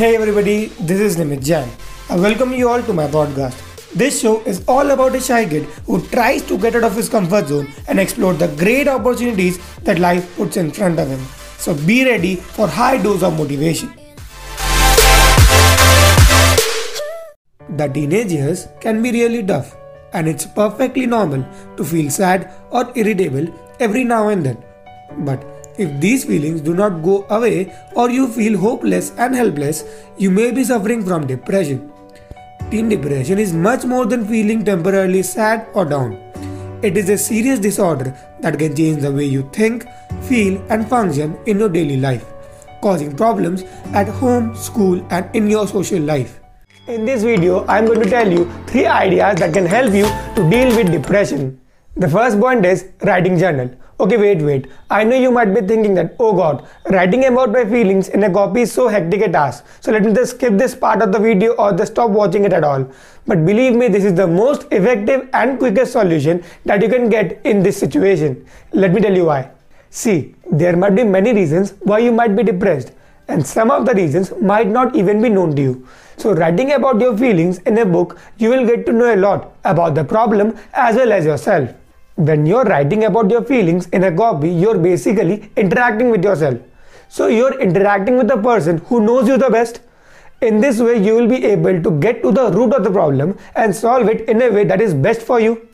Hey everybody, this is Nimit Jain. I welcome you all to my podcast. This show is all about a shy kid who tries to get out of his comfort zone and explore the great opportunities that life puts in front of him. So be ready for high dose of motivation. The teenage years can be really tough and it's perfectly normal to feel sad or irritable every now and then. But if these feelings do not go away or you feel hopeless and helpless, you may be suffering from depression. Teen depression is much more than feeling temporarily sad or down. It is a serious disorder that can change the way you think, feel, and function in your daily life, causing problems at home, school, and in your social life. In this video, I am going to tell you 3 ideas that can help you to deal with depression. The first point is writing journal. Okay, wait, wait. I know you might be thinking that, oh god, writing about my feelings in a copy is so hectic a task. So let me just skip this part of the video or just stop watching it at all. But believe me, this is the most effective and quickest solution that you can get in this situation. Let me tell you why. See, there might be many reasons why you might be depressed, and some of the reasons might not even be known to you. So, writing about your feelings in a book, you will get to know a lot about the problem as well as yourself when you're writing about your feelings in a copy, you're basically interacting with yourself. So you're interacting with the person who knows you the best. In this way, you will be able to get to the root of the problem and solve it in a way that is best for you.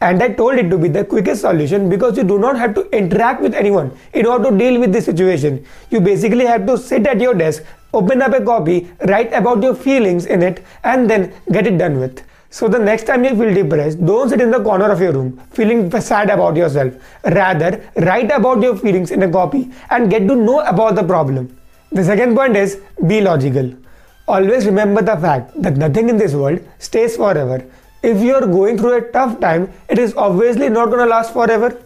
And I told it to be the quickest solution because you do not have to interact with anyone in order to deal with this situation. You basically have to sit at your desk, open up a copy, write about your feelings in it, and then get it done with. So the next time you feel depressed, don't sit in the corner of your room feeling sad about yourself. Rather, write about your feelings in a copy and get to know about the problem. The second point is be logical. Always remember the fact that nothing in this world stays forever. If you are going through a tough time, it is obviously not going to last forever.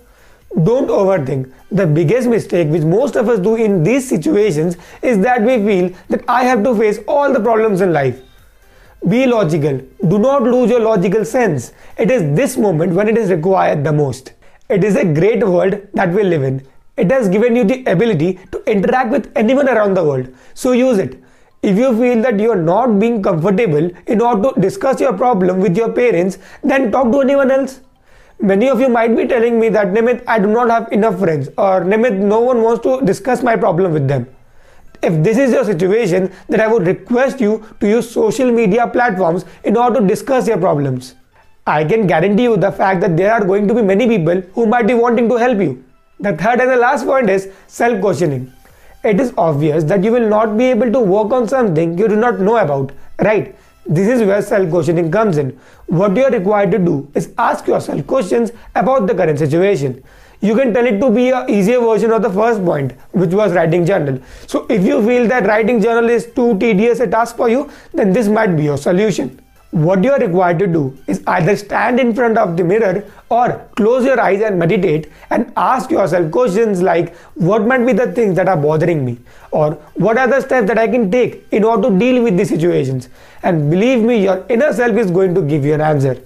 Don't overthink. The biggest mistake which most of us do in these situations is that we feel that I have to face all the problems in life. Be logical. Do not lose your logical sense. It is this moment when it is required the most. It is a great world that we live in. It has given you the ability to interact with anyone around the world. So use it. If you feel that you are not being comfortable in order to discuss your problem with your parents, then talk to anyone else. Many of you might be telling me that Nimit, I do not have enough friends, or Nimit, no one wants to discuss my problem with them. If this is your situation, then I would request you to use social media platforms in order to discuss your problems. I can guarantee you the fact that there are going to be many people who might be wanting to help you. The third and the last point is self questioning. It is obvious that you will not be able to work on something you do not know about, right? This is where self questioning comes in. What you are required to do is ask yourself questions about the current situation you can tell it to be a easier version of the first point which was writing journal. So if you feel that writing journal is too tedious a task for you then this might be your solution. What you are required to do is either stand in front of the mirror or close your eyes and meditate and ask yourself questions like what might be the things that are bothering me? or what are the steps that I can take in order to deal with these situations? And believe me your inner self is going to give you an answer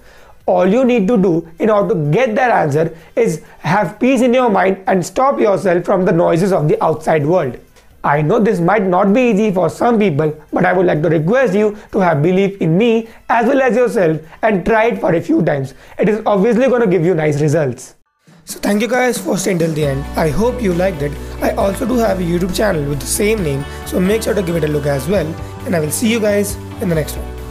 all you need to do in order to get that answer is have peace in your mind and stop yourself from the noises of the outside world. I know this might not be easy for some people, but I would like to request you to have belief in me as well as yourself and try it for a few times. It is obviously going to give you nice results. So thank you guys for staying till the end. I hope you liked it. I also do have a YouTube channel with the same name, so make sure to give it a look as well. And I will see you guys in the next one.